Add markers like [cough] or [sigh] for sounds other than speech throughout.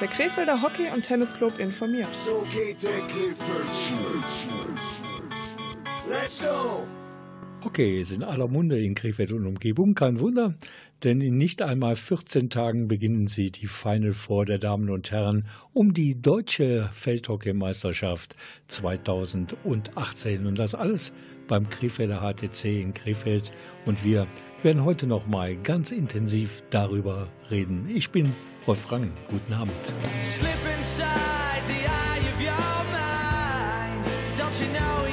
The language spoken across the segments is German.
der Krefelder Hockey- und Tennisclub informiert. So geht der Krefeld. Let's go! Okay, ist in aller Munde in Krefeld und Umgebung, kein Wunder, denn in nicht einmal 14 Tagen beginnen sie die Final Four der Damen und Herren um die deutsche Feldhockeymeisterschaft 2018 und das alles beim Krefelder HTC in Krefeld und wir werden heute nochmal ganz intensiv darüber reden. Ich bin Refrain. Guten Abend. Slip inside the eye of your mind. Don't you know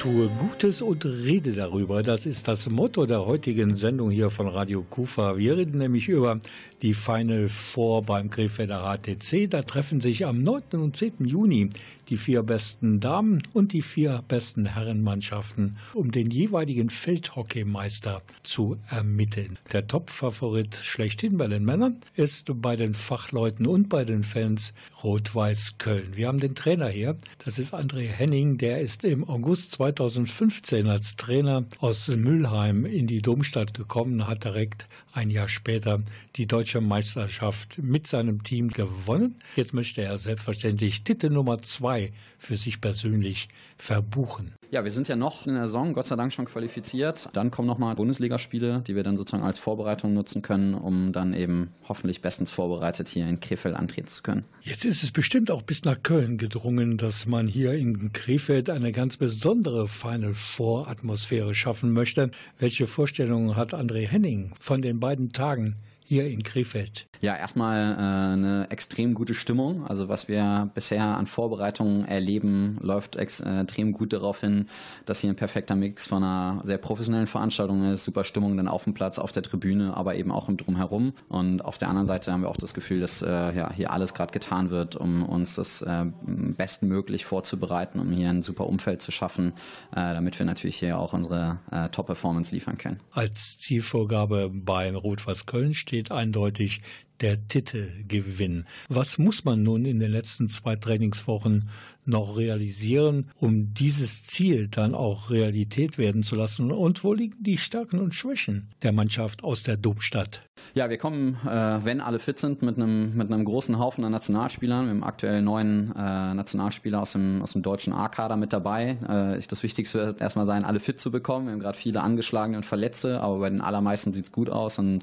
Tue Gutes und rede darüber. Das ist das Motto der heutigen Sendung hier von Radio Kufa. Wir reden nämlich über die Final Four beim Krefelder HTC. Da treffen sich am 9. und 10. Juni die vier besten Damen und die vier besten Herrenmannschaften, um den jeweiligen Feldhockeymeister zu ermitteln. Der Top-Favorit schlechthin bei den Männern ist bei den Fachleuten und bei den Fans Rot-Weiß Köln. Wir haben den Trainer hier, das ist André Henning, der ist im August 2015 als Trainer aus Mülheim in die Domstadt gekommen, hat direkt ein Jahr später die deutsche Meisterschaft mit seinem Team gewonnen. Jetzt möchte er selbstverständlich Titel Nummer zwei für sich persönlich verbuchen. Ja, wir sind ja noch in der Saison, Gott sei Dank schon qualifiziert. Dann kommen nochmal Bundesligaspiele, die wir dann sozusagen als Vorbereitung nutzen können, um dann eben hoffentlich bestens vorbereitet hier in Krefeld antreten zu können. Jetzt ist es bestimmt auch bis nach Köln gedrungen, dass man hier in Krefeld eine ganz besondere Final Four Atmosphäre schaffen möchte. Welche Vorstellungen hat André Henning von den beiden Tagen hier in Krefeld? Ja, erstmal äh, eine extrem gute Stimmung. Also was wir bisher an Vorbereitungen erleben, läuft ex extrem gut darauf hin, dass hier ein perfekter Mix von einer sehr professionellen Veranstaltung ist, super Stimmung dann auf dem Platz, auf der Tribüne, aber eben auch im Drumherum. Und auf der anderen Seite haben wir auch das Gefühl, dass äh, ja, hier alles gerade getan wird, um uns das äh, bestmöglich vorzubereiten, um hier ein super Umfeld zu schaffen, äh, damit wir natürlich hier auch unsere äh, Top-Performance liefern können. Als Zielvorgabe bei Rot-Weiß Köln steht steht eindeutig der Titelgewinn. Was muss man nun in den letzten zwei Trainingswochen noch realisieren, um dieses Ziel dann auch Realität werden zu lassen? Und wo liegen die Stärken und Schwächen der Mannschaft aus der Domstadt? Ja, wir kommen, äh, wenn alle fit sind, mit einem, mit einem großen Haufen an Nationalspielern. Wir haben aktuell neun äh, Nationalspieler aus dem, aus dem deutschen A-Kader mit dabei. Äh, das Wichtigste wird erstmal sein, alle fit zu bekommen. Wir haben gerade viele angeschlagene und Verletzte, aber bei den allermeisten sieht es gut aus und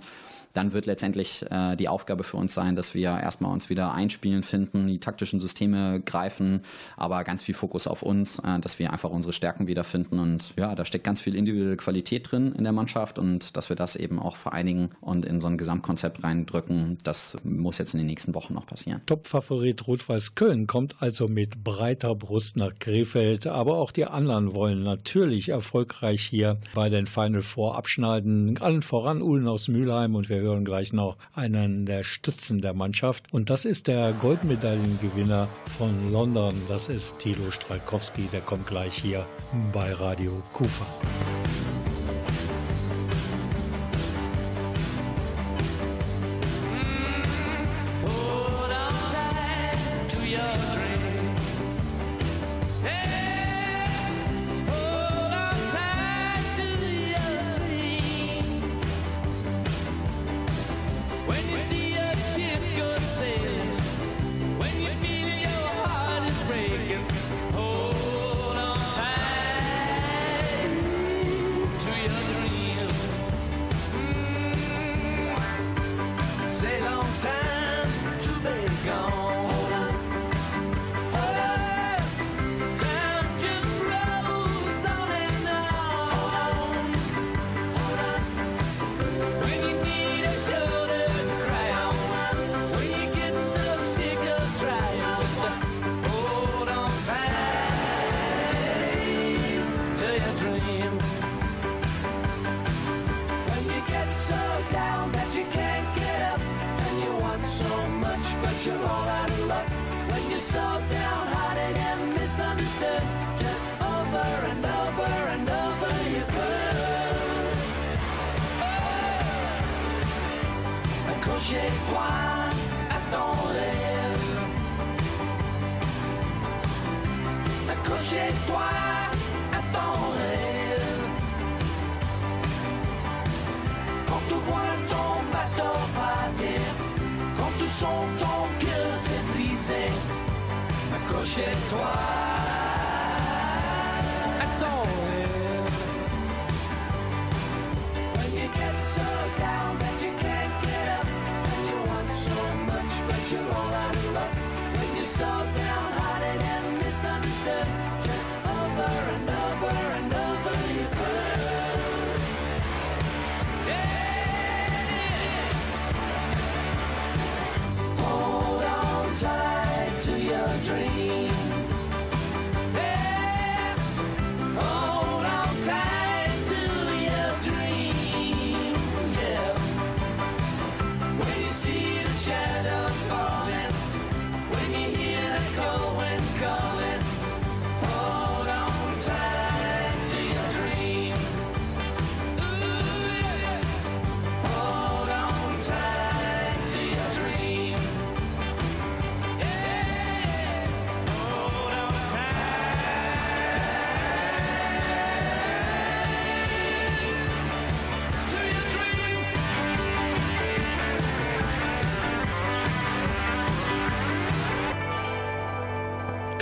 dann wird letztendlich äh, die Aufgabe für uns sein, dass wir erstmal uns wieder einspielen finden, die taktischen Systeme greifen, aber ganz viel Fokus auf uns, äh, dass wir einfach unsere Stärken wiederfinden und ja, da steckt ganz viel individuelle Qualität drin in der Mannschaft und dass wir das eben auch vereinigen und in so ein Gesamtkonzept reindrücken, das muss jetzt in den nächsten Wochen noch passieren. Topfavorit Rot-Weiß Köln kommt also mit breiter Brust nach Krefeld, aber auch die anderen wollen natürlich erfolgreich hier bei den Final Four abschneiden, allen voran Ulm aus Mülheim und wir hören gleich noch einen der Stützen der Mannschaft. Und das ist der Goldmedaillengewinner von London. Das ist Thilo Stralkowski. Der kommt gleich hier bei Radio Kufa. j'ai droit à ton rêve. Accrochez-toi à ton rêve. Quand tu vois ton bateau par quand tu sens ton cœur s'épuiser, accrochez-toi. stop.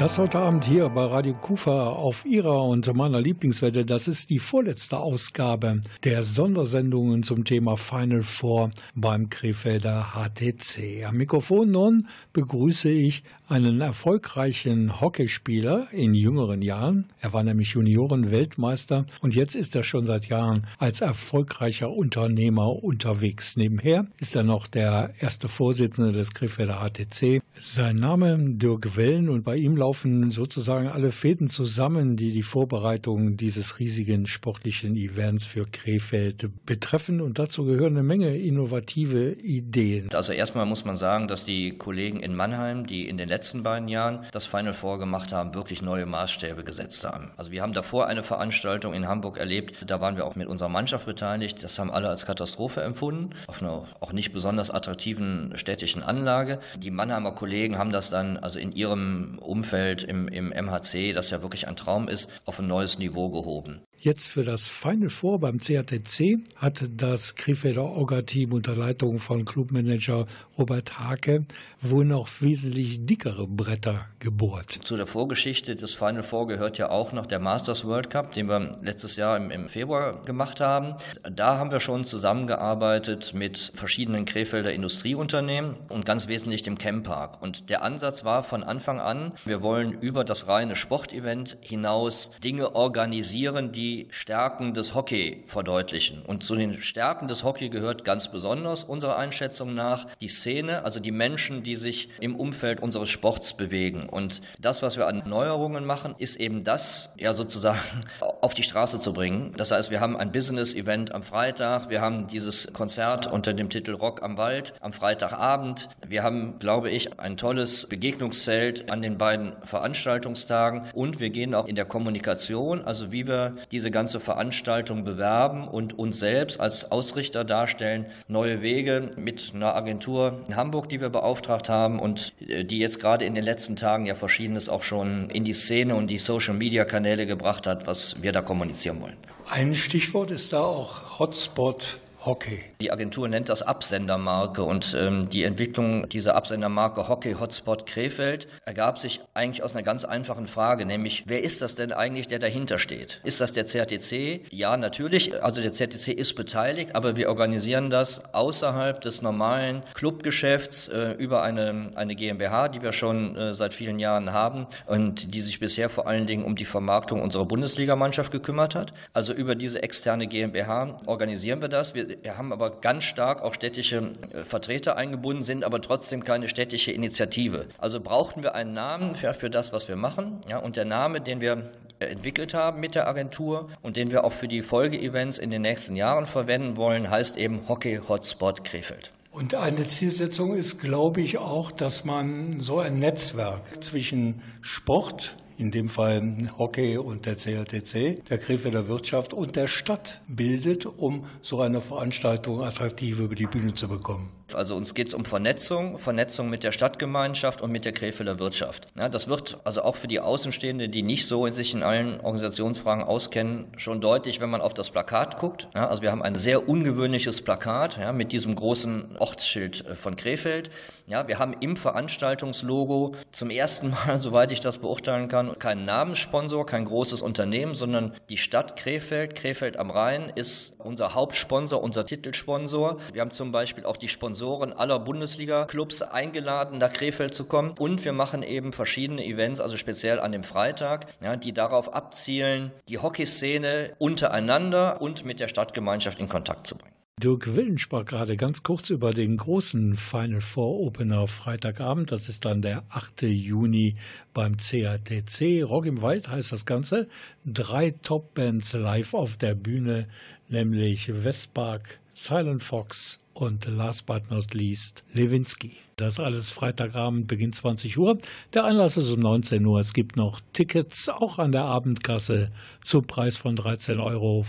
Das heute Abend hier bei Radio Kufa auf Ihrer und meiner Lieblingswette. Das ist die vorletzte Ausgabe der Sondersendungen zum Thema Final Four beim Krefelder HTC. Am Mikrofon nun begrüße ich einen erfolgreichen Hockeyspieler in jüngeren Jahren. Er war nämlich Junioren-Weltmeister und jetzt ist er schon seit Jahren als erfolgreicher Unternehmer unterwegs. Nebenher ist er noch der erste Vorsitzende des Krefelder HTC. Sein Name Dirk Wellen und bei ihm laufen sozusagen alle Fäden zusammen, die die Vorbereitung dieses riesigen sportlichen Events für Krefeld betreffen. Und dazu gehören eine Menge innovative Ideen. Also erstmal muss man sagen, dass die Kollegen in Mannheim, die in den letzten beiden Jahren das Final Four gemacht haben, wirklich neue Maßstäbe gesetzt haben. Also wir haben davor eine Veranstaltung in Hamburg erlebt, da waren wir auch mit unserer Mannschaft beteiligt. Das haben alle als Katastrophe empfunden, auf einer auch nicht besonders attraktiven städtischen Anlage. Die Mannheimer Kollegen haben das dann also in ihrem Umfeld im, im MHC, das ja wirklich ein Traum ist, auf ein neues Niveau gehoben. Jetzt für das Final Four beim CATC hat das Krefelder Orga-Team unter Leitung von Clubmanager Robert Hake wohl noch wesentlich dickere Bretter gebohrt. Zu der Vorgeschichte des Final Four gehört ja auch noch der Masters World Cup, den wir letztes Jahr im, im Februar gemacht haben. Da haben wir schon zusammengearbeitet mit verschiedenen Krefelder Industrieunternehmen und ganz wesentlich dem Chempark. Und der Ansatz war von Anfang an, wir wollen über das reine Sportevent hinaus Dinge organisieren, die die Stärken des Hockey verdeutlichen. Und zu den Stärken des Hockey gehört ganz besonders unserer Einschätzung nach die Szene, also die Menschen, die sich im Umfeld unseres Sports bewegen. Und das, was wir an Neuerungen machen, ist eben das, ja sozusagen [laughs] auf die Straße zu bringen. Das heißt, wir haben ein Business-Event am Freitag, wir haben dieses Konzert unter dem Titel Rock am Wald am Freitagabend. Wir haben, glaube ich, ein tolles Begegnungszelt an den beiden Veranstaltungstagen und wir gehen auch in der Kommunikation, also wie wir diese diese ganze Veranstaltung bewerben und uns selbst als Ausrichter darstellen. Neue Wege mit einer Agentur in Hamburg, die wir beauftragt haben und äh, die jetzt gerade in den letzten Tagen ja Verschiedenes auch schon in die Szene und die Social-Media-Kanäle gebracht hat, was wir da kommunizieren wollen. Ein Stichwort ist da auch Hotspot Hockey. Die Agentur nennt das Absendermarke und ähm, die Entwicklung dieser Absendermarke Hockey Hotspot Krefeld ergab sich eigentlich aus einer ganz einfachen Frage, nämlich wer ist das denn eigentlich, der dahinter steht? Ist das der CRTC? Ja, natürlich. Also der CRTC ist beteiligt, aber wir organisieren das außerhalb des normalen Clubgeschäfts äh, über eine, eine GmbH, die wir schon äh, seit vielen Jahren haben und die sich bisher vor allen Dingen um die Vermarktung unserer Bundesligamannschaft gekümmert hat. Also über diese externe GmbH organisieren wir das. Wir haben aber ganz stark auch städtische äh, Vertreter eingebunden, sind aber trotzdem keine städtische Initiative. Also brauchten wir einen Namen für, für das, was wir machen. Ja, und der Name, den wir äh, entwickelt haben mit der Agentur und den wir auch für die Folgeevents in den nächsten Jahren verwenden wollen, heißt eben Hockey Hotspot Krefeld. Und eine Zielsetzung ist, glaube ich, auch, dass man so ein Netzwerk zwischen Sport, in dem Fall Hockey und der CLTC, der Krefelder Wirtschaft und der Stadt bildet, um so eine Veranstaltung attraktiv über die Bühne zu bekommen. Also uns geht es um Vernetzung, Vernetzung mit der Stadtgemeinschaft und mit der Krefelder Wirtschaft. Ja, das wird also auch für die Außenstehenden, die nicht so in sich in allen Organisationsfragen auskennen, schon deutlich, wenn man auf das Plakat guckt. Ja, also wir haben ein sehr ungewöhnliches Plakat ja, mit diesem großen Ortsschild äh, von Krefeld. Ja, wir haben im Veranstaltungslogo zum ersten [laughs] Mal, soweit ich das beurteilen kann, keinen Namenssponsor, kein großes Unternehmen, sondern die Stadt Krefeld, Krefeld am Rhein ist unser Hauptsponsor, unser Titelsponsor. Wir haben zum Beispiel auch die Sponsoren Sponsoren aller Bundesliga-Clubs eingeladen, nach Krefeld zu kommen. Und wir machen eben verschiedene Events, also speziell an dem Freitag, ja, die darauf abzielen, die Hockeyszene untereinander und mit der Stadtgemeinschaft in Kontakt zu bringen. Dirk Willen sprach gerade ganz kurz über den großen Final Four Opener Freitagabend. Das ist dann der 8. Juni beim CATC. Rock im Wald heißt das Ganze. Drei Top-Bands live auf der Bühne, nämlich Westpark, Silent Fox und last but not least Lewinsky. Das alles Freitagabend beginnt 20 Uhr. Der Anlass ist um 19 Uhr. Es gibt noch Tickets, auch an der Abendkasse, zum Preis von 13,50 Euro.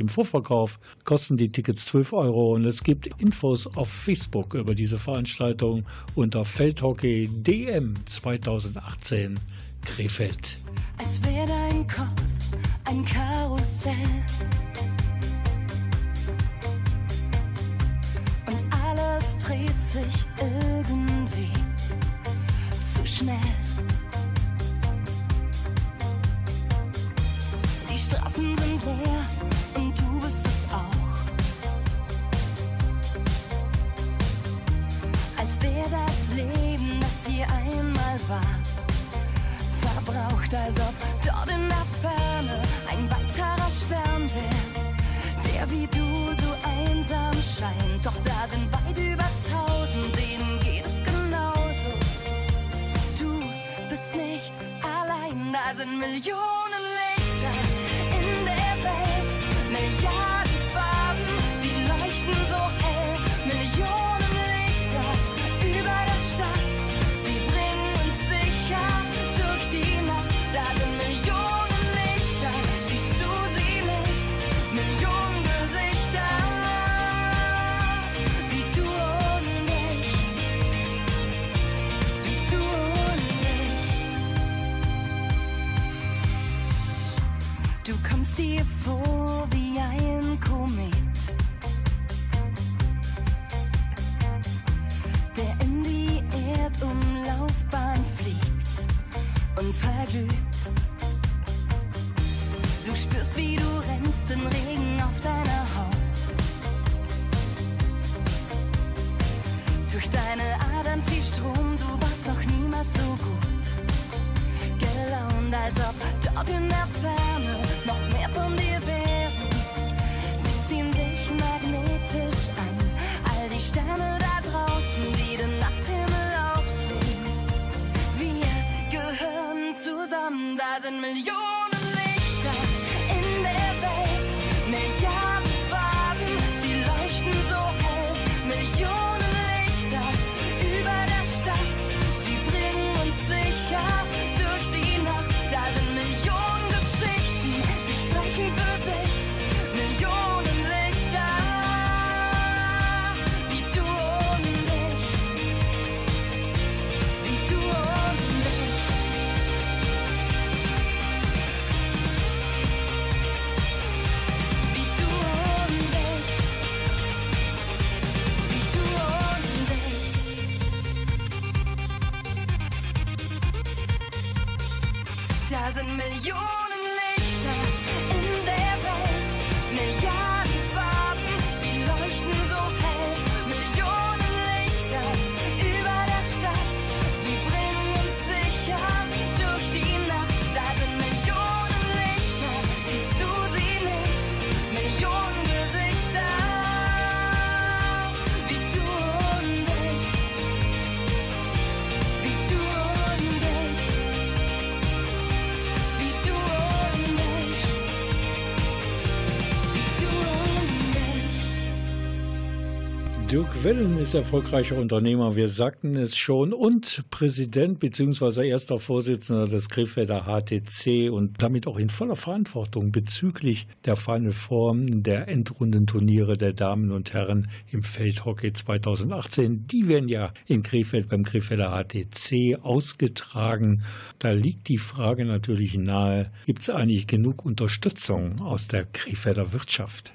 Im Vorverkauf kosten die Tickets 12 Euro und es gibt Infos auf Facebook über diese Veranstaltung unter Feldhockey DM 2018 Krefeld. Als wäre dein Kopf ein Karussell alles dreht sich irgendwie zu schnell. Die Straßen sind leer und du bist es auch. Als wäre das Leben, das hier einmal war, verbraucht, als ob dort in der Ferne ein weiterer Stern wäre, der wie du scheint. Doch da sind weit über tausend, denen geht es genauso. Du bist nicht allein, da sind Millionen als ob dort in der Ferne noch mehr von dir wären. Sie ziehen dich magnetisch an, all die Sterne da draußen, die den Nachthimmel aufsehen. Wir gehören zusammen, da sind Millionen Dirk Wellen ist erfolgreicher Unternehmer, wir sagten es schon, und Präsident bzw. erster Vorsitzender des Krefelder HTC und damit auch in voller Verantwortung bezüglich der Final Form der Endrundenturniere der Damen und Herren im Feldhockey 2018. Die werden ja in Krefeld beim Krefelder HTC ausgetragen. Da liegt die Frage natürlich nahe, gibt es eigentlich genug Unterstützung aus der Krefelder Wirtschaft?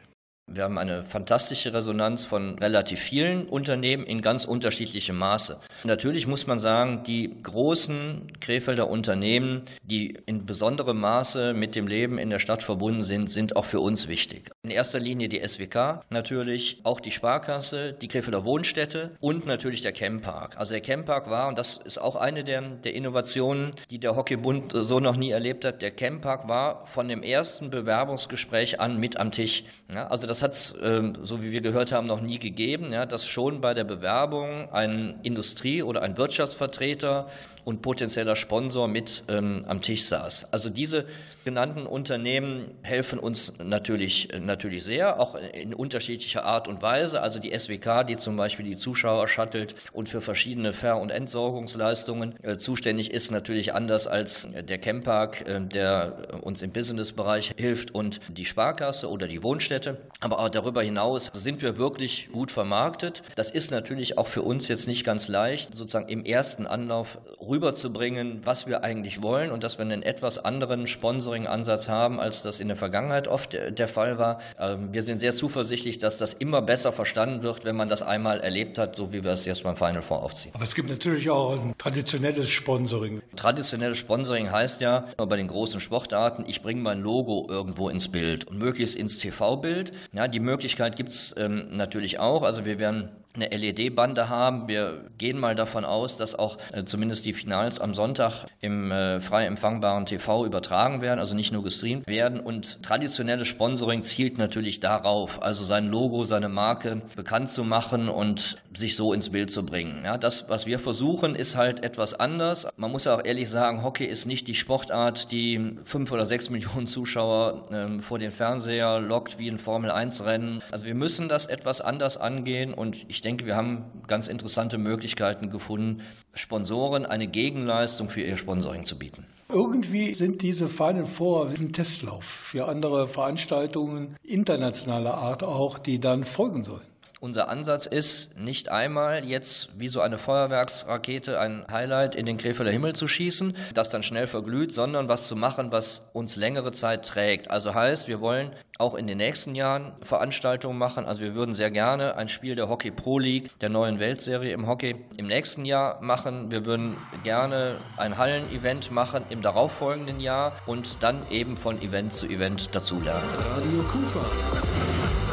Wir haben eine fantastische Resonanz von relativ vielen Unternehmen in ganz unterschiedlichem Maße. Natürlich muss man sagen, die großen Krefelder Unternehmen, die in besonderem Maße mit dem Leben in der Stadt verbunden sind, sind auch für uns wichtig. In erster Linie die SWK, natürlich auch die Sparkasse, die Krefelder Wohnstätte und natürlich der Camppark. Also der Camppark war, und das ist auch eine der, der Innovationen, die der Hockeybund so noch nie erlebt hat, der Camppark war von dem ersten Bewerbungsgespräch an mit am Tisch. Ja, also das hat es, ähm, so wie wir gehört haben, noch nie gegeben, ja, dass schon bei der Bewerbung ein Industrie- oder ein Wirtschaftsvertreter und potenzieller Sponsor mit ähm, am Tisch saß. Also diese genannten Unternehmen helfen uns natürlich, natürlich sehr, auch in unterschiedlicher Art und Weise. Also die SWK, die zum Beispiel die Zuschauer shuttelt und für verschiedene Ver- und Entsorgungsleistungen äh, zuständig ist, natürlich anders als der Camppark, äh, der uns im Businessbereich hilft und die Sparkasse oder die Wohnstätte. Aber auch darüber hinaus sind wir wirklich gut vermarktet. Das ist natürlich auch für uns jetzt nicht ganz leicht, sozusagen im ersten Anlauf rüberzubringen, was wir eigentlich wollen und dass wir einen etwas anderen Sponsoring-Ansatz haben, als das in der Vergangenheit oft der Fall war. Ähm, Wir sind sehr zuversichtlich, dass das immer besser verstanden wird, wenn man das einmal erlebt hat, so wie wir es jetzt beim Final Four aufziehen. Aber es gibt natürlich auch ein traditionelles Sponsoring. Traditionelles Sponsoring heißt ja bei den großen Sportarten, ich bringe mein Logo irgendwo ins Bild und möglichst ins TV-Bild. Ja, die Möglichkeit gibt's ähm, natürlich auch. Also wir werden eine LED-Bande haben. Wir gehen mal davon aus, dass auch äh, zumindest die Finals am Sonntag im äh, frei empfangbaren TV übertragen werden, also nicht nur gestreamt werden. Und traditionelles Sponsoring zielt natürlich darauf, also sein Logo, seine Marke bekannt zu machen und sich so ins Bild zu bringen. Ja, das, was wir versuchen, ist halt etwas anders. Man muss ja auch ehrlich sagen, Hockey ist nicht die Sportart, die fünf oder sechs Millionen Zuschauer ähm, vor den Fernseher lockt wie ein Formel-1-Rennen. Also wir müssen das etwas anders angehen und ich denke, wir haben ganz interessante Möglichkeiten gefunden, Sponsoren eine Gegenleistung für ihr Sponsoring zu bieten. Irgendwie sind diese Final Four ein Testlauf für andere Veranstaltungen internationaler Art auch, die dann folgen sollen. Unser Ansatz ist, nicht einmal jetzt wie so eine Feuerwerksrakete ein Highlight in den Krefelder Himmel zu schießen, das dann schnell verglüht, sondern was zu machen, was uns längere Zeit trägt. Also heißt, wir wollen auch in den nächsten Jahren Veranstaltungen machen. Also wir würden sehr gerne ein Spiel der Hockey Pro League, der neuen Weltserie im Hockey, im nächsten Jahr machen. Wir würden gerne ein Hallen-Event machen im darauffolgenden Jahr und dann eben von Event zu Event dazulernen. Radio Kufa.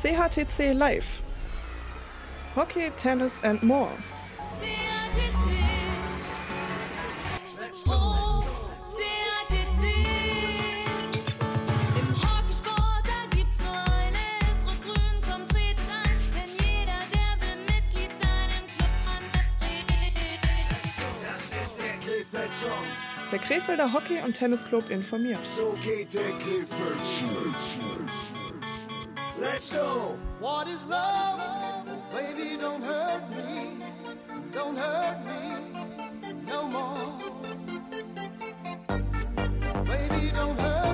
CHTC Live. Hockey, Tennis and more. Der Krefelder Hockey- und Tennisclub informiert. So geht der Krefeld Let's go. What is love? Baby, don't hurt me. Don't hurt me no more. Baby, don't hurt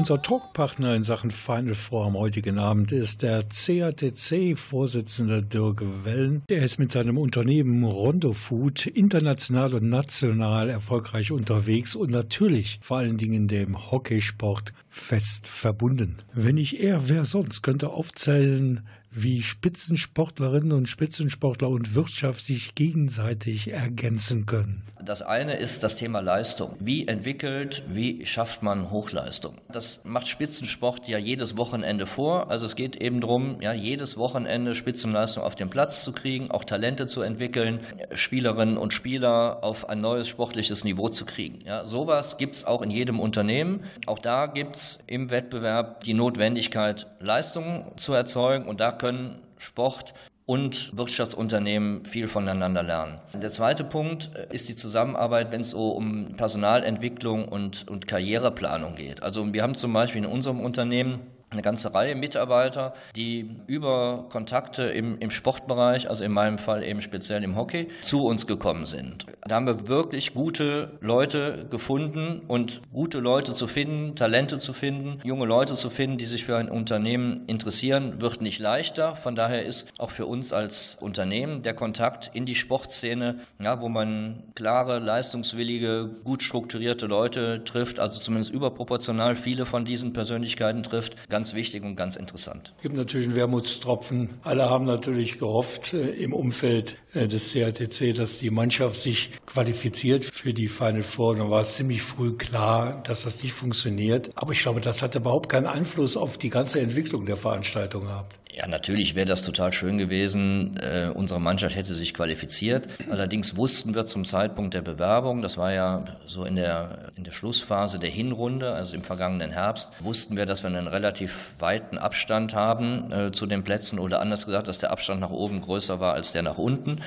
Unser Talkpartner in Sachen Final Four am heutigen Abend ist der CATC-Vorsitzende Dirk Wellen. Der ist mit seinem Unternehmen Rondo Food international und national erfolgreich unterwegs und natürlich vor allen Dingen dem Hockeysport fest verbunden. Wenn ich er, wer sonst, könnte aufzählen, wie Spitzensportlerinnen und Spitzensportler und Wirtschaft sich gegenseitig ergänzen können. Das eine ist das Thema Leistung. Wie entwickelt, wie schafft man Hochleistung? Das macht Spitzensport ja jedes Wochenende vor. Also es geht eben darum, ja, jedes Wochenende Spitzenleistung auf den Platz zu kriegen, auch Talente zu entwickeln, Spielerinnen und Spieler auf ein neues sportliches Niveau zu kriegen. Ja, sowas gibt's auch in jedem Unternehmen. Auch da gibt's im Wettbewerb die Notwendigkeit, Leistungen zu erzeugen und da können Sport und Wirtschaftsunternehmen viel voneinander lernen. Der zweite Punkt äh, ist die Zusammenarbeit, wenn es so um Personalentwicklung und, und Karriereplanung geht. Also wir haben zum Beispiel in unserem Unternehmen eine ganze Reihe Mitarbeiter, die über Kontakte im, im Sportbereich, also in meinem Fall eben speziell im Hockey, zu uns gekommen sind. Da haben wir wirklich gute Leute gefunden und gute Leute zu finden, Talente zu finden, junge Leute zu finden, die sich für ein Unternehmen interessieren, wird nicht leichter. Von daher ist auch für uns als Unternehmen der Kontakt in die Sportszene, ja, wo man klare, leistungswillige, gut strukturierte Leute trifft, also zumindest überproportional viele von diesen Persönlichkeiten trifft, ganz wichtig und ganz interessant. Es gibt natürlich einen Wermutstropfen. Alle haben natürlich gehofft äh, im Umfeld äh, des CATC, dass die Mannschaft sich qualifiziert für die Final Four. Dann war es ziemlich früh klar, dass das nicht funktioniert. Aber ich glaube, das hat überhaupt keinen Einfluss auf die ganze Entwicklung der Veranstaltung gehabt. Ja, natürlich wäre das total schön gewesen. Äh, unsere Mannschaft hätte sich qualifiziert. Allerdings wussten wir zum Zeitpunkt der Bewerbung, das war ja so in der, in der Schlussphase der Hinrunde, also im vergangenen Herbst, wussten wir, dass wir einen relativ weiten Abstand haben äh, zu den Plätzen oder anders gesagt, dass der Abstand nach oben größer war als der nach unten.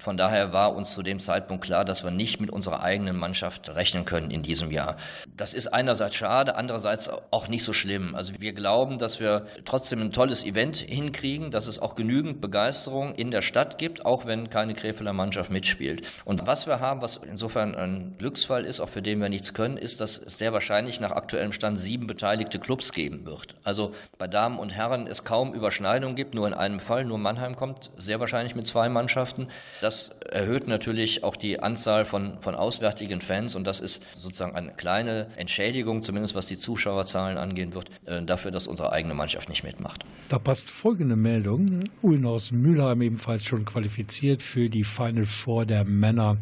Von daher war uns zu dem Zeitpunkt klar, dass wir nicht mit unserer eigenen Mannschaft rechnen können in diesem Jahr. Das ist einerseits schade, andererseits auch nicht so schlimm. Also wir glauben, dass wir trotzdem ein tolles Event hinkriegen, dass es auch genügend Begeisterung in der Stadt gibt, auch wenn keine Krefelder Mannschaft mitspielt. Und was wir haben, was insofern ein Glücksfall ist, auch für den wir nichts können, ist, dass es sehr wahrscheinlich nach aktuellem Stand sieben beteiligte Clubs geben wird. Also bei Damen und Herren es kaum Überschneidung gibt, nur in einem Fall, nur Mannheim kommt sehr wahrscheinlich mit zwei Mannschaften. Das erhöht natürlich auch die Anzahl von, von auswärtigen Fans und das ist sozusagen eine kleine Entschädigung, zumindest was die Zuschauerzahlen angehen wird, äh, dafür, dass unsere eigene Mannschaft nicht mitmacht. Da passt folgende Meldung. Ulm aus Mülheim ebenfalls schon qualifiziert für die Final Four der Männer.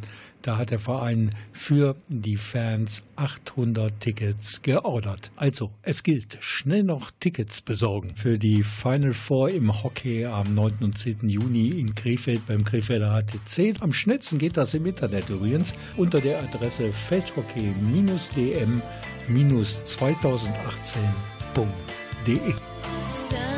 Da hat der Verein für die Fans 800 Tickets geordert. Also, es gilt, schnell noch Tickets besorgen für die Final Four im Hockey am 9. und 10. Juni in Krefeld beim Krefelder HTC. Am schnellsten geht das im Internet übrigens unter der Adresse feldhockey-2018.de.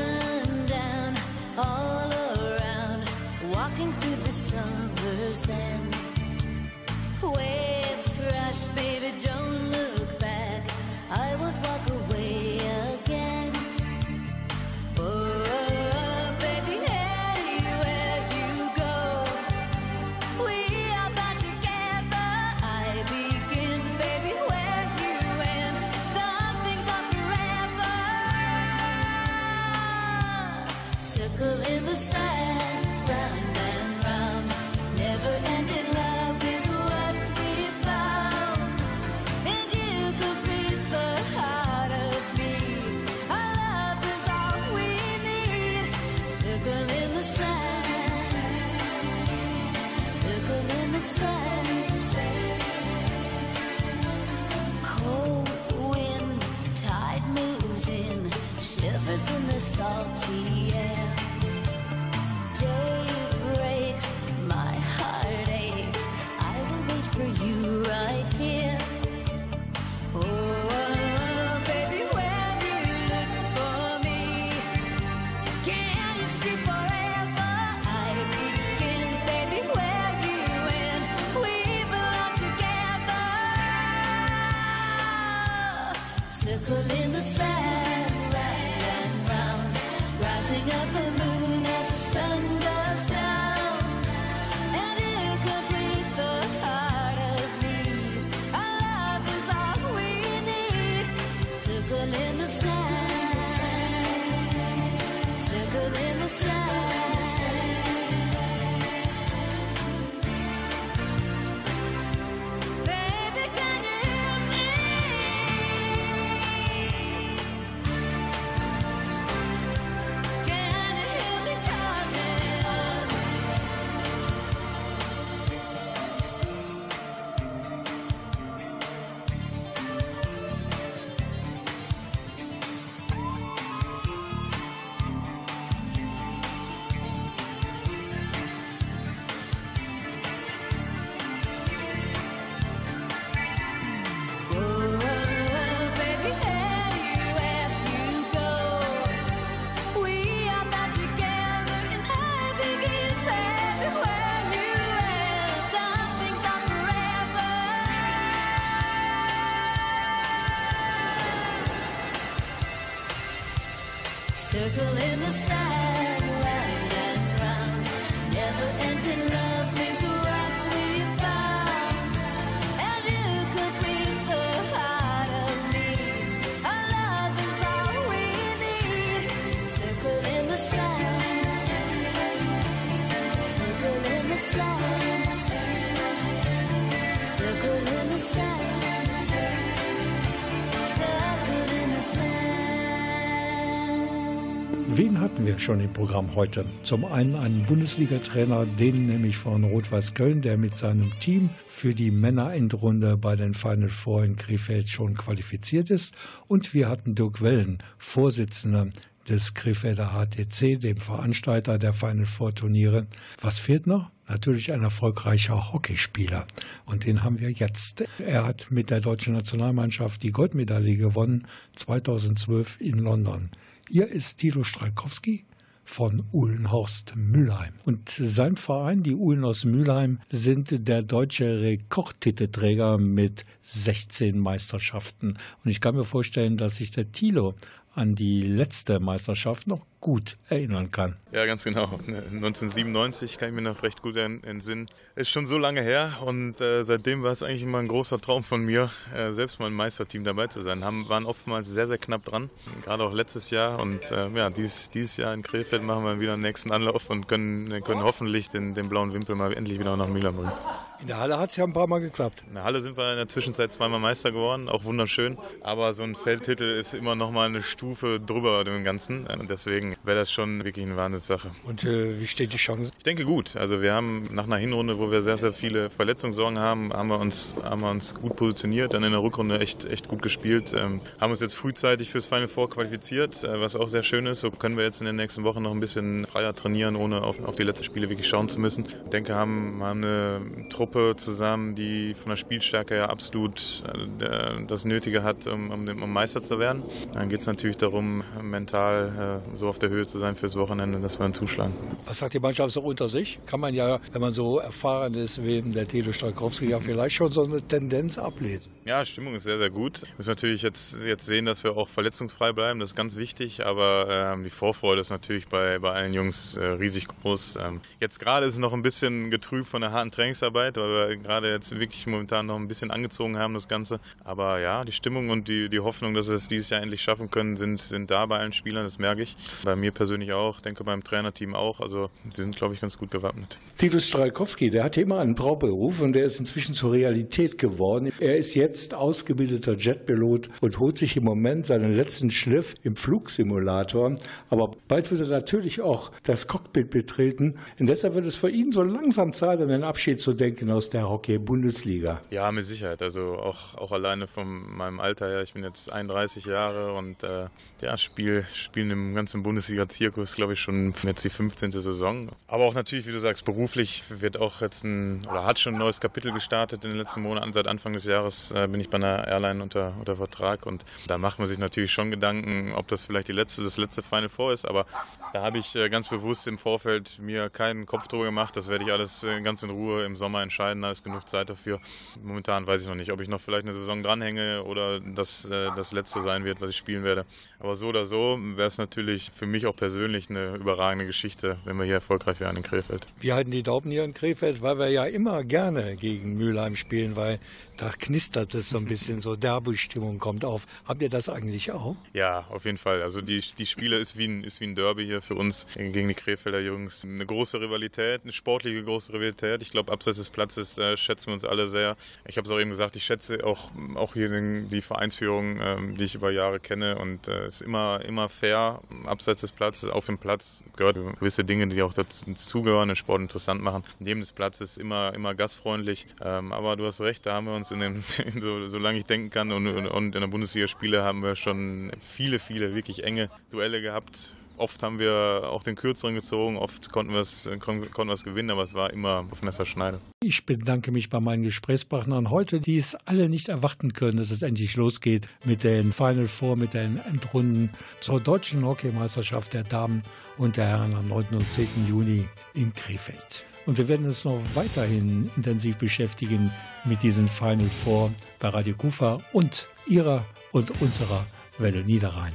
schon im Programm heute? Zum einen einen Bundesliga-Trainer, den nämlich von Rot-Weiß Köln, der mit seinem Team für die Männerendrunde bei den Final Four in Krefeld schon qualifiziert ist. Und wir hatten Dirk Wellen, Vorsitzender des Krefelder HTC, dem Veranstalter der Final Four Turniere. Was fehlt noch? Natürlich ein erfolgreicher Hockeyspieler. Und den haben wir jetzt. Er hat mit der deutschen Nationalmannschaft die Goldmedaille gewonnen, 2012 in London. Hier ist Tilo Stralkowski von Uhlenhorst Mülheim. Und sein Verein, die Uhlenhorst Mülheim, sind der deutsche Rekordtitelträger mit 16 Meisterschaften. Und ich kann mir vorstellen, dass sich der Tilo an die letzte Meisterschaft noch gut erinnern kann. Ja, ganz genau. 1997 kann ich mir noch recht gut entsinnen. Ist schon so lange her und äh, seitdem war es eigentlich immer ein großer Traum von mir, äh, selbst mal im Meisterteam dabei zu sein. Haben, waren oftmals sehr, sehr knapp dran, gerade auch letztes Jahr. Und äh, ja, dieses, dieses Jahr in Krefeld machen wir wieder einen nächsten Anlauf und können, können hoffentlich den, den blauen Wimpel mal endlich wieder nach Milan bringen. In der Halle hat es ja ein paar Mal geklappt. In der Halle sind wir in der Zwischenzeit zweimal Meister geworden, auch wunderschön. Aber so ein Feldtitel ist immer noch mal eine Stufe drüber dem Ganzen. Und deswegen wäre das schon wirklich eine Wahnsinnssache. Und äh, wie steht die Chance? Ich denke gut. Also wir haben nach einer Hinrunde, wo wir sehr, sehr viele Verletzungssorgen haben, haben wir uns, haben wir uns gut positioniert, dann in der Rückrunde echt, echt gut gespielt. Ähm, haben uns jetzt frühzeitig fürs Final Four qualifiziert, äh, was auch sehr schön ist. So können wir jetzt in den nächsten Wochen noch ein bisschen freier trainieren, ohne auf, auf die letzten Spiele wirklich schauen zu müssen. Ich denke, haben, haben eine Truppe zusammen, die von der Spielstärke her absolut äh, das Nötige hat, um, um, um Meister zu werden. Dann geht es natürlich darum, mental äh, so auf der Höhe zu sein fürs Wochenende, dass wir dann zuschlagen. Was sagt die Mannschaft so unter sich? Kann man ja, wenn man so erfahren ist wie der Tilo Strakowski, ja vielleicht schon so eine Tendenz ablesen. Ja, Stimmung ist sehr, sehr gut. Wir müssen natürlich jetzt, jetzt sehen, dass wir auch verletzungsfrei bleiben. Das ist ganz wichtig. Aber ähm, die Vorfreude ist natürlich bei, bei allen Jungs äh, riesig groß. Ähm, jetzt gerade ist es noch ein bisschen getrübt von der harten Trainingsarbeit, weil wir gerade jetzt wirklich momentan noch ein bisschen angezogen haben, das Ganze. Aber ja, die Stimmung und die, die Hoffnung, dass wir es dieses Jahr endlich schaffen können, sind, sind da bei allen Spielern. Das merke ich. Bei mir persönlich auch, denke beim Trainerteam auch. Also sie sind, glaube ich, ganz gut gewappnet. Titus Stralkowski, der hatte immer einen Brauberuf und der ist inzwischen zur Realität geworden. Er ist jetzt ausgebildeter Jetpilot und holt sich im Moment seinen letzten Schliff im Flugsimulator. Aber bald wird er natürlich auch das Cockpit betreten. Und deshalb wird es für ihn so langsam Zeit, an den Abschied zu denken aus der Hockey-Bundesliga. Ja, mit Sicherheit. Also auch, auch alleine von meinem Alter her. Ich bin jetzt 31 Jahre und äh, ja, spiel, spielen im ganzen Bundesliga-Zirkus, glaube ich, schon jetzt die 15. Saison. Aber auch natürlich, wie du sagst, beruflich wird auch jetzt ein, oder hat schon ein neues Kapitel gestartet in den letzten Monaten. Seit Anfang des Jahres äh, bin ich bei einer Airline unter, unter Vertrag und da macht man sich natürlich schon Gedanken, ob das vielleicht die letzte, das letzte Final Four ist. Aber da habe ich äh, ganz bewusst im Vorfeld mir keinen Kopf drüber gemacht. Das werde ich alles äh, ganz in Ruhe im Sommer entscheiden. Da ist genug Zeit dafür. Momentan weiß ich noch nicht, ob ich noch vielleicht eine Saison dranhänge oder das äh, das letzte sein wird, was ich spielen werde. Aber so oder so wäre es natürlich für mich auch persönlich eine überragende Geschichte, wenn wir hier erfolgreich wären in Krefeld. Wir halten die Daumen hier in Krefeld, weil wir ja immer gerne gegen Mülheim spielen, weil da knistert es so ein bisschen, so Derby-Stimmung kommt auf. Habt ihr das eigentlich auch? Ja, auf jeden Fall. Also die, die Spiele ist wie, ein, ist wie ein Derby hier für uns gegen die Krefelder Jungs. Eine große Rivalität, eine sportliche große Rivalität. Ich glaube, abseits des Platzes äh, schätzen wir uns alle sehr. Ich habe es auch eben gesagt, ich schätze auch, auch hier den, die Vereinsführung, ähm, die ich über Jahre kenne und es äh, ist immer, immer fair, abseits des Platzes, auf dem Platz gehört gewisse Dinge, die auch dazugehören, den Sport interessant machen. Neben des Platzes immer, immer gastfreundlich. Ähm, aber du hast recht, da haben wir uns in den, [laughs] in so, solange ich denken kann und, und, und in der Bundesliga-Spiele haben wir schon viele, viele wirklich enge Duelle gehabt oft haben wir auch den kürzeren gezogen, oft konnten wir es konnten gewinnen, aber es war immer auf Messerschneide. Ich bedanke mich bei meinen Gesprächspartnern heute, die es alle nicht erwarten können, dass es endlich losgeht mit den Final Four, mit den Endrunden zur deutschen Hockeymeisterschaft der Damen und der Herren am 9. und 10. Juni in Krefeld. Und wir werden uns noch weiterhin intensiv beschäftigen mit diesen Final Four bei Radio Kufa und ihrer und unserer Welle Niederrhein.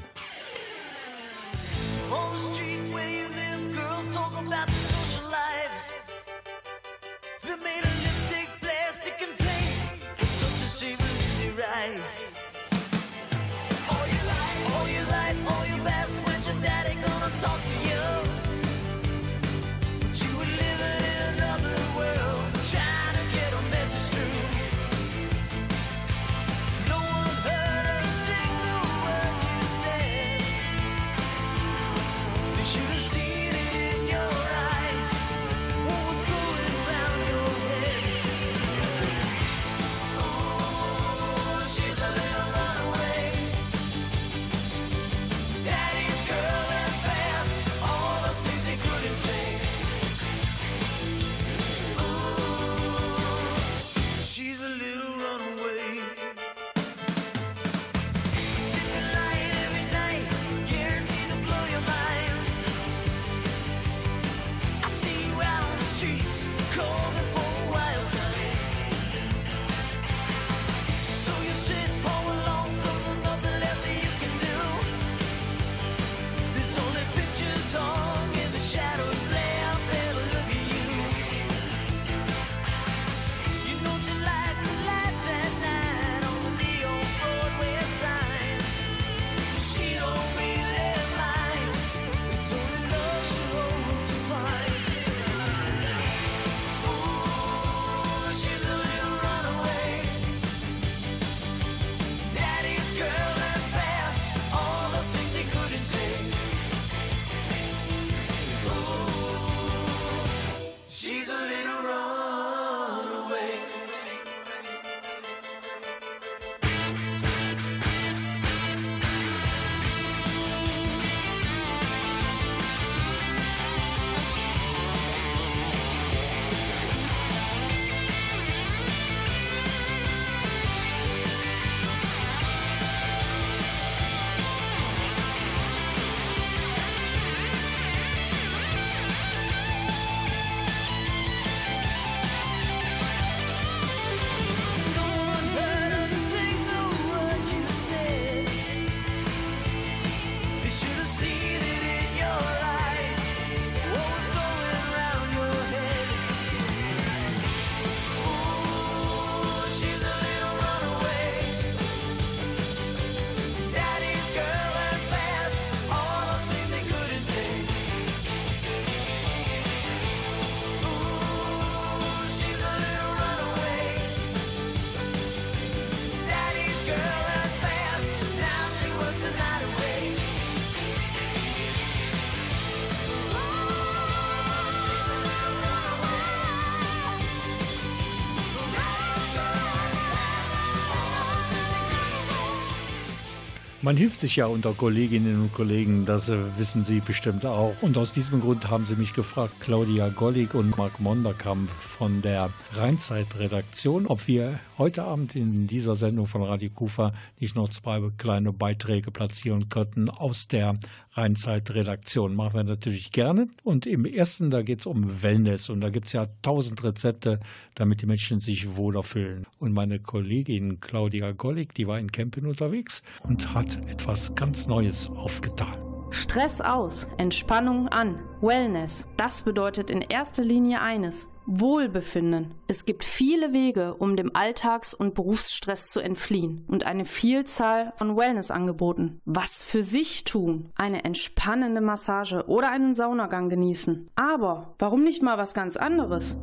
Man hilft sich ja unter Kolleginnen und Kollegen, das äh, wissen Sie bestimmt auch. Und aus diesem Grund haben Sie mich gefragt, Claudia Gollig und Marc Monderkamp von der Rheinzeit-Redaktion, ob wir heute Abend in dieser Sendung von Radio Kufa nicht noch zwei kleine Beiträge platzieren könnten aus der Rheinzeit-Redaktion. Machen wir natürlich gerne. Und im ersten, da geht es um Wellness. Und da gibt es ja tausend Rezepte, damit die Menschen sich wohler fühlen. Und meine Kollegin Claudia Gollig, die war in Kempen unterwegs und hat etwas ganz Neues aufgetan. Stress aus, Entspannung an, Wellness. Das bedeutet in erster Linie eines. Wohlbefinden. Es gibt viele Wege, um dem Alltags- und Berufsstress zu entfliehen und eine Vielzahl von Wellnessangeboten. Was für sich tun, eine entspannende Massage oder einen Saunagang genießen. Aber warum nicht mal was ganz anderes?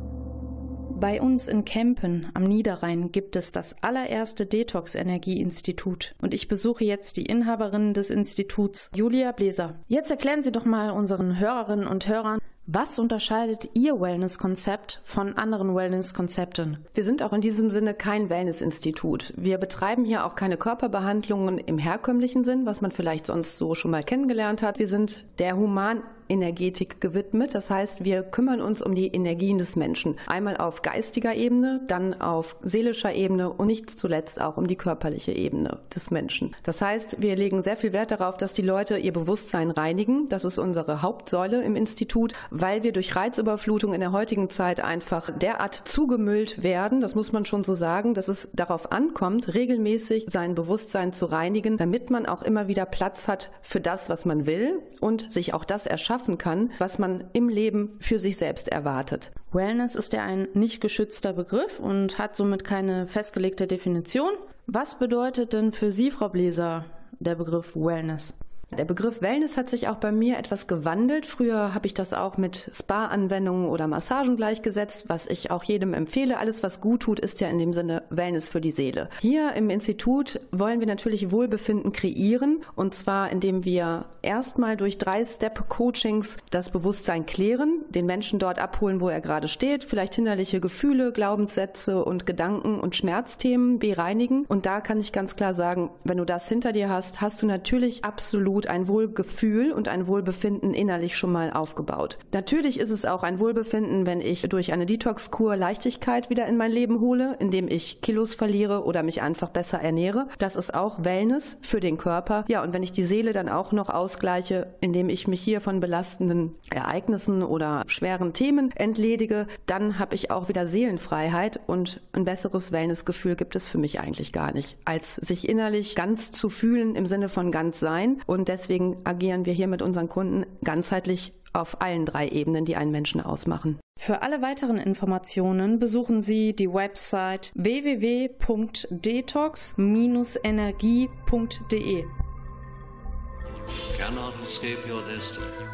Bei uns in Kempen am Niederrhein gibt es das allererste Detox-Energie-Institut und ich besuche jetzt die Inhaberin des Instituts, Julia Bläser. Jetzt erklären Sie doch mal unseren Hörerinnen und Hörern, was unterscheidet Ihr Wellness-Konzept von anderen Wellness-Konzepten? Wir sind auch in diesem Sinne kein Wellness-Institut. Wir betreiben hier auch keine Körperbehandlungen im herkömmlichen Sinn, was man vielleicht sonst so schon mal kennengelernt hat. Wir sind der Humanenergetik gewidmet. Das heißt, wir kümmern uns um die Energien des Menschen. Einmal auf geistiger Ebene, dann auf seelischer Ebene und nicht zuletzt auch um die körperliche Ebene des Menschen. Das heißt, wir legen sehr viel Wert darauf, dass die Leute ihr Bewusstsein reinigen. Das ist unsere Hauptsäule im Institut, weil wir durch Reizüberflutung in der heutigen Zeit einfach derart zugemüllt werden, das muss man schon so sagen, dass es darauf ankommt, regelmäßig sein Bewusstsein zu reinigen, damit man auch immer wieder Platz hat für das, was man will und sich auch das erschaffen kann, was man im Leben für sich selbst erwartet. Wellness ist ja ein nicht geschützter Begriff und hat somit keine festgelegte Definition. Was bedeutet denn für Sie, Frau Bläser, der Begriff Wellness? Der Begriff Wellness hat sich auch bei mir etwas gewandelt. Früher habe ich das auch mit Spa-Anwendungen oder Massagen gleichgesetzt, was ich auch jedem empfehle. Alles, was gut tut, ist ja in dem Sinne Wellness für die Seele. Hier im Institut wollen wir natürlich Wohlbefinden kreieren und zwar indem wir erstmal durch drei Step-Coachings das Bewusstsein klären, den Menschen dort abholen, wo er gerade steht, vielleicht hinderliche Gefühle, Glaubenssätze und Gedanken und Schmerzthemen bereinigen. Und da kann ich ganz klar sagen, wenn du das hinter dir hast, hast du natürlich absolut gut ein Wohlgefühl und ein Wohlbefinden innerlich schon mal aufgebaut. Natürlich ist es auch ein Wohlbefinden, wenn ich durch eine Detox-Kur Leichtigkeit wieder in mein Leben hole, indem ich Kilos verliere oder mich einfach besser ernähre. Das ist auch Wellness für den Körper. Ja, und wenn ich die Seele dann auch noch ausgleiche, indem ich mich hier von belastenden Ereignissen oder schweren Themen entledige, dann habe ich auch wieder Seelenfreiheit und ein besseres Wellnessgefühl gibt es für mich eigentlich gar nicht, als sich innerlich ganz zu fühlen im Sinne von ganz sein. Und deswegen agieren wir hier mit unseren Kunden ganzheitlich auf allen drei Ebenen, die einen Menschen ausmachen. Für alle weiteren Informationen besuchen Sie die Website www.detox-energie.de. Cannot escape your destiny.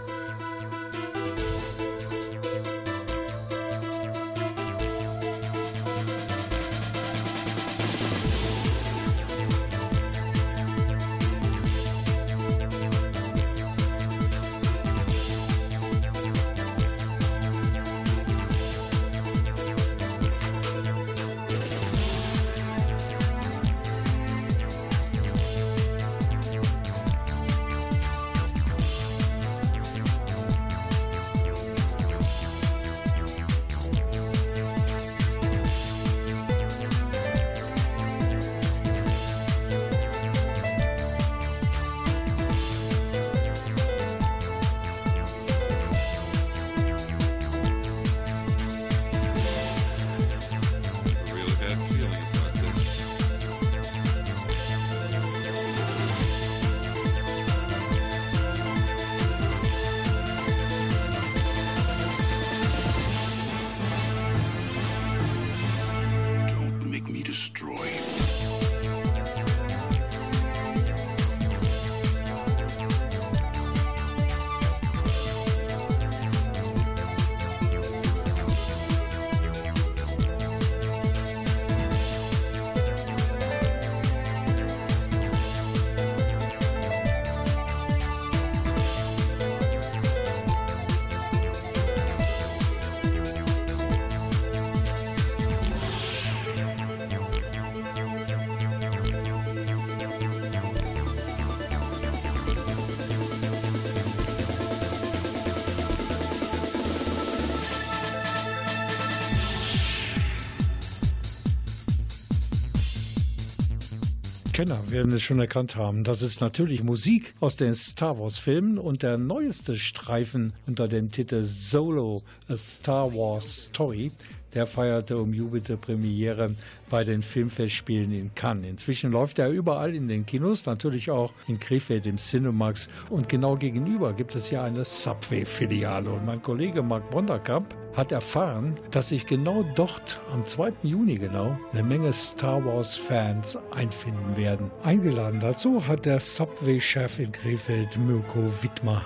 Kenner werden es schon erkannt haben. Das ist natürlich Musik aus den Star Wars-Filmen und der neueste Streifen unter dem Titel Solo, A Star Wars Story. Der feierte umjubelte Premiere bei den Filmfestspielen in Cannes. Inzwischen läuft er überall in den Kinos, natürlich auch in Krefeld im Cinemax. Und genau gegenüber gibt es ja eine Subway-Filiale. Und mein Kollege Marc Bonderkamp hat erfahren, dass sich genau dort am 2. Juni genau eine Menge Star Wars-Fans einfinden werden. Eingeladen dazu hat der Subway-Chef in Krefeld, Mirko Wittmer.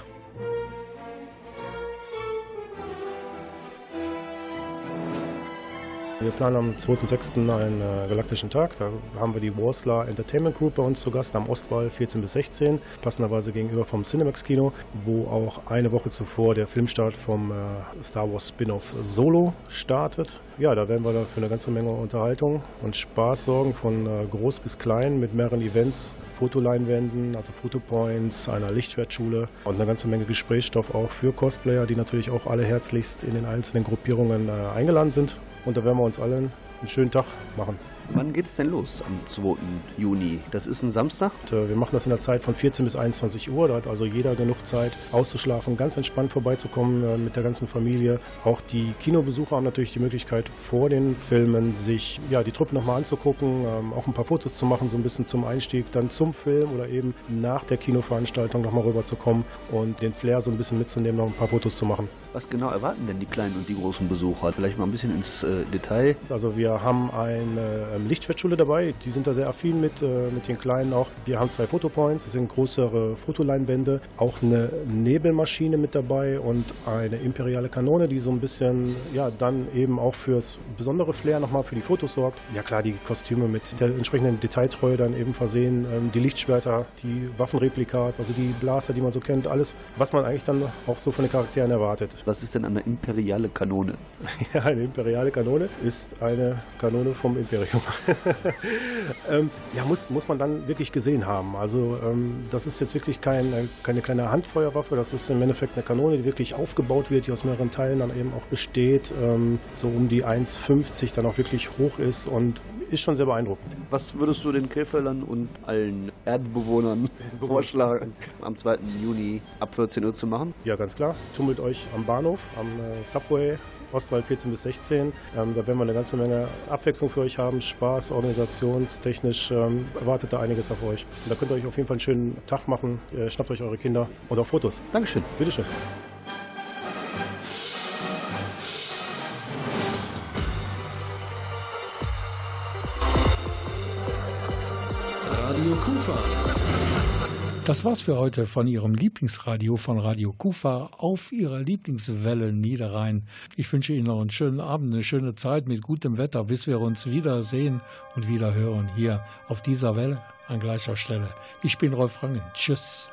Wir planen am 2.6. einen äh, galaktischen Tag. Da haben wir die Warslar Entertainment Group bei uns zu Gast am Ostwall 14 bis 16, passenderweise gegenüber vom Cinemax Kino, wo auch eine Woche zuvor der Filmstart vom äh, Star Wars Spin-off Solo startet. Ja, da werden wir da für eine ganze Menge Unterhaltung und Spaß sorgen, von äh, groß bis klein mit mehreren Events, Fotoleinwänden, also Fotopoints, einer Lichtschwertschule und eine ganze Menge Gesprächsstoff auch für Cosplayer, die natürlich auch alle herzlichst in den einzelnen Gruppierungen äh, eingeladen sind. Und da werden wir uns allen einen schönen Tag machen. Wann geht es denn los am 2. Juni? Das ist ein Samstag? Äh, wir machen das in der Zeit von 14 bis 21 Uhr. Da hat also jeder genug Zeit auszuschlafen, ganz entspannt vorbeizukommen äh, mit der ganzen Familie. Auch die Kinobesucher haben natürlich die Möglichkeit, vor den Filmen sich ja, die Truppe nochmal anzugucken, ähm, auch ein paar Fotos zu machen, so ein bisschen zum Einstieg, dann zum Film oder eben nach der Kinoveranstaltung nochmal rüberzukommen und den Flair so ein bisschen mitzunehmen, noch ein paar Fotos zu machen. Was genau erwarten denn die kleinen und die großen Besucher? Vielleicht mal ein bisschen ins äh, Detail. Also wir haben eine ähm, Lichtschwertschule dabei, die sind da sehr affin mit, äh, mit den Kleinen auch. Wir haben zwei Fotopoints, das sind größere Fotoleinwände, auch eine Nebelmaschine mit dabei und eine imperiale Kanone, die so ein bisschen, ja, dann eben auch fürs besondere Flair nochmal für die Fotos sorgt. Ja klar, die Kostüme mit der entsprechenden Detailtreue dann eben versehen, ähm, die Lichtschwerter, die Waffenreplikas, also die Blaster, die man so kennt, alles, was man eigentlich dann auch so von den Charakteren erwartet. Was ist denn eine imperiale Kanone? [laughs] Ja, eine imperiale Kanone ist eine Kanone vom Imperium. [laughs] ähm, ja, muss, muss man dann wirklich gesehen haben. Also ähm, das ist jetzt wirklich kein, äh, keine kleine Handfeuerwaffe, das ist im Endeffekt eine Kanone, die wirklich aufgebaut wird, die aus mehreren Teilen dann eben auch besteht, ähm, so um die 1,50 dann auch wirklich hoch ist und ist schon sehr beeindruckend. Was würdest du den Krefeldern und allen Erdbewohnern [laughs] vorschlagen, am 2. Juni ab 14 Uhr zu machen? Ja, ganz klar. Tummelt euch am Bahnhof, am äh, Subway, Ostwald 14 bis 16. Ähm, da werden wir eine ganze Menge Abwechslung für euch haben. Spaß, organisationstechnisch ähm, erwartet da einiges auf euch. Und da könnt ihr euch auf jeden Fall einen schönen Tag machen. Äh, schnappt euch eure Kinder oder Fotos. Dankeschön. Bitteschön. Radio Kufa. Das war's für heute von Ihrem Lieblingsradio von Radio Kufa auf Ihrer Lieblingswelle Niederrhein. Ich wünsche Ihnen noch einen schönen Abend, eine schöne Zeit mit gutem Wetter, bis wir uns wiedersehen und wieder hören hier auf dieser Welle an gleicher Stelle. Ich bin Rolf Rangen. Tschüss.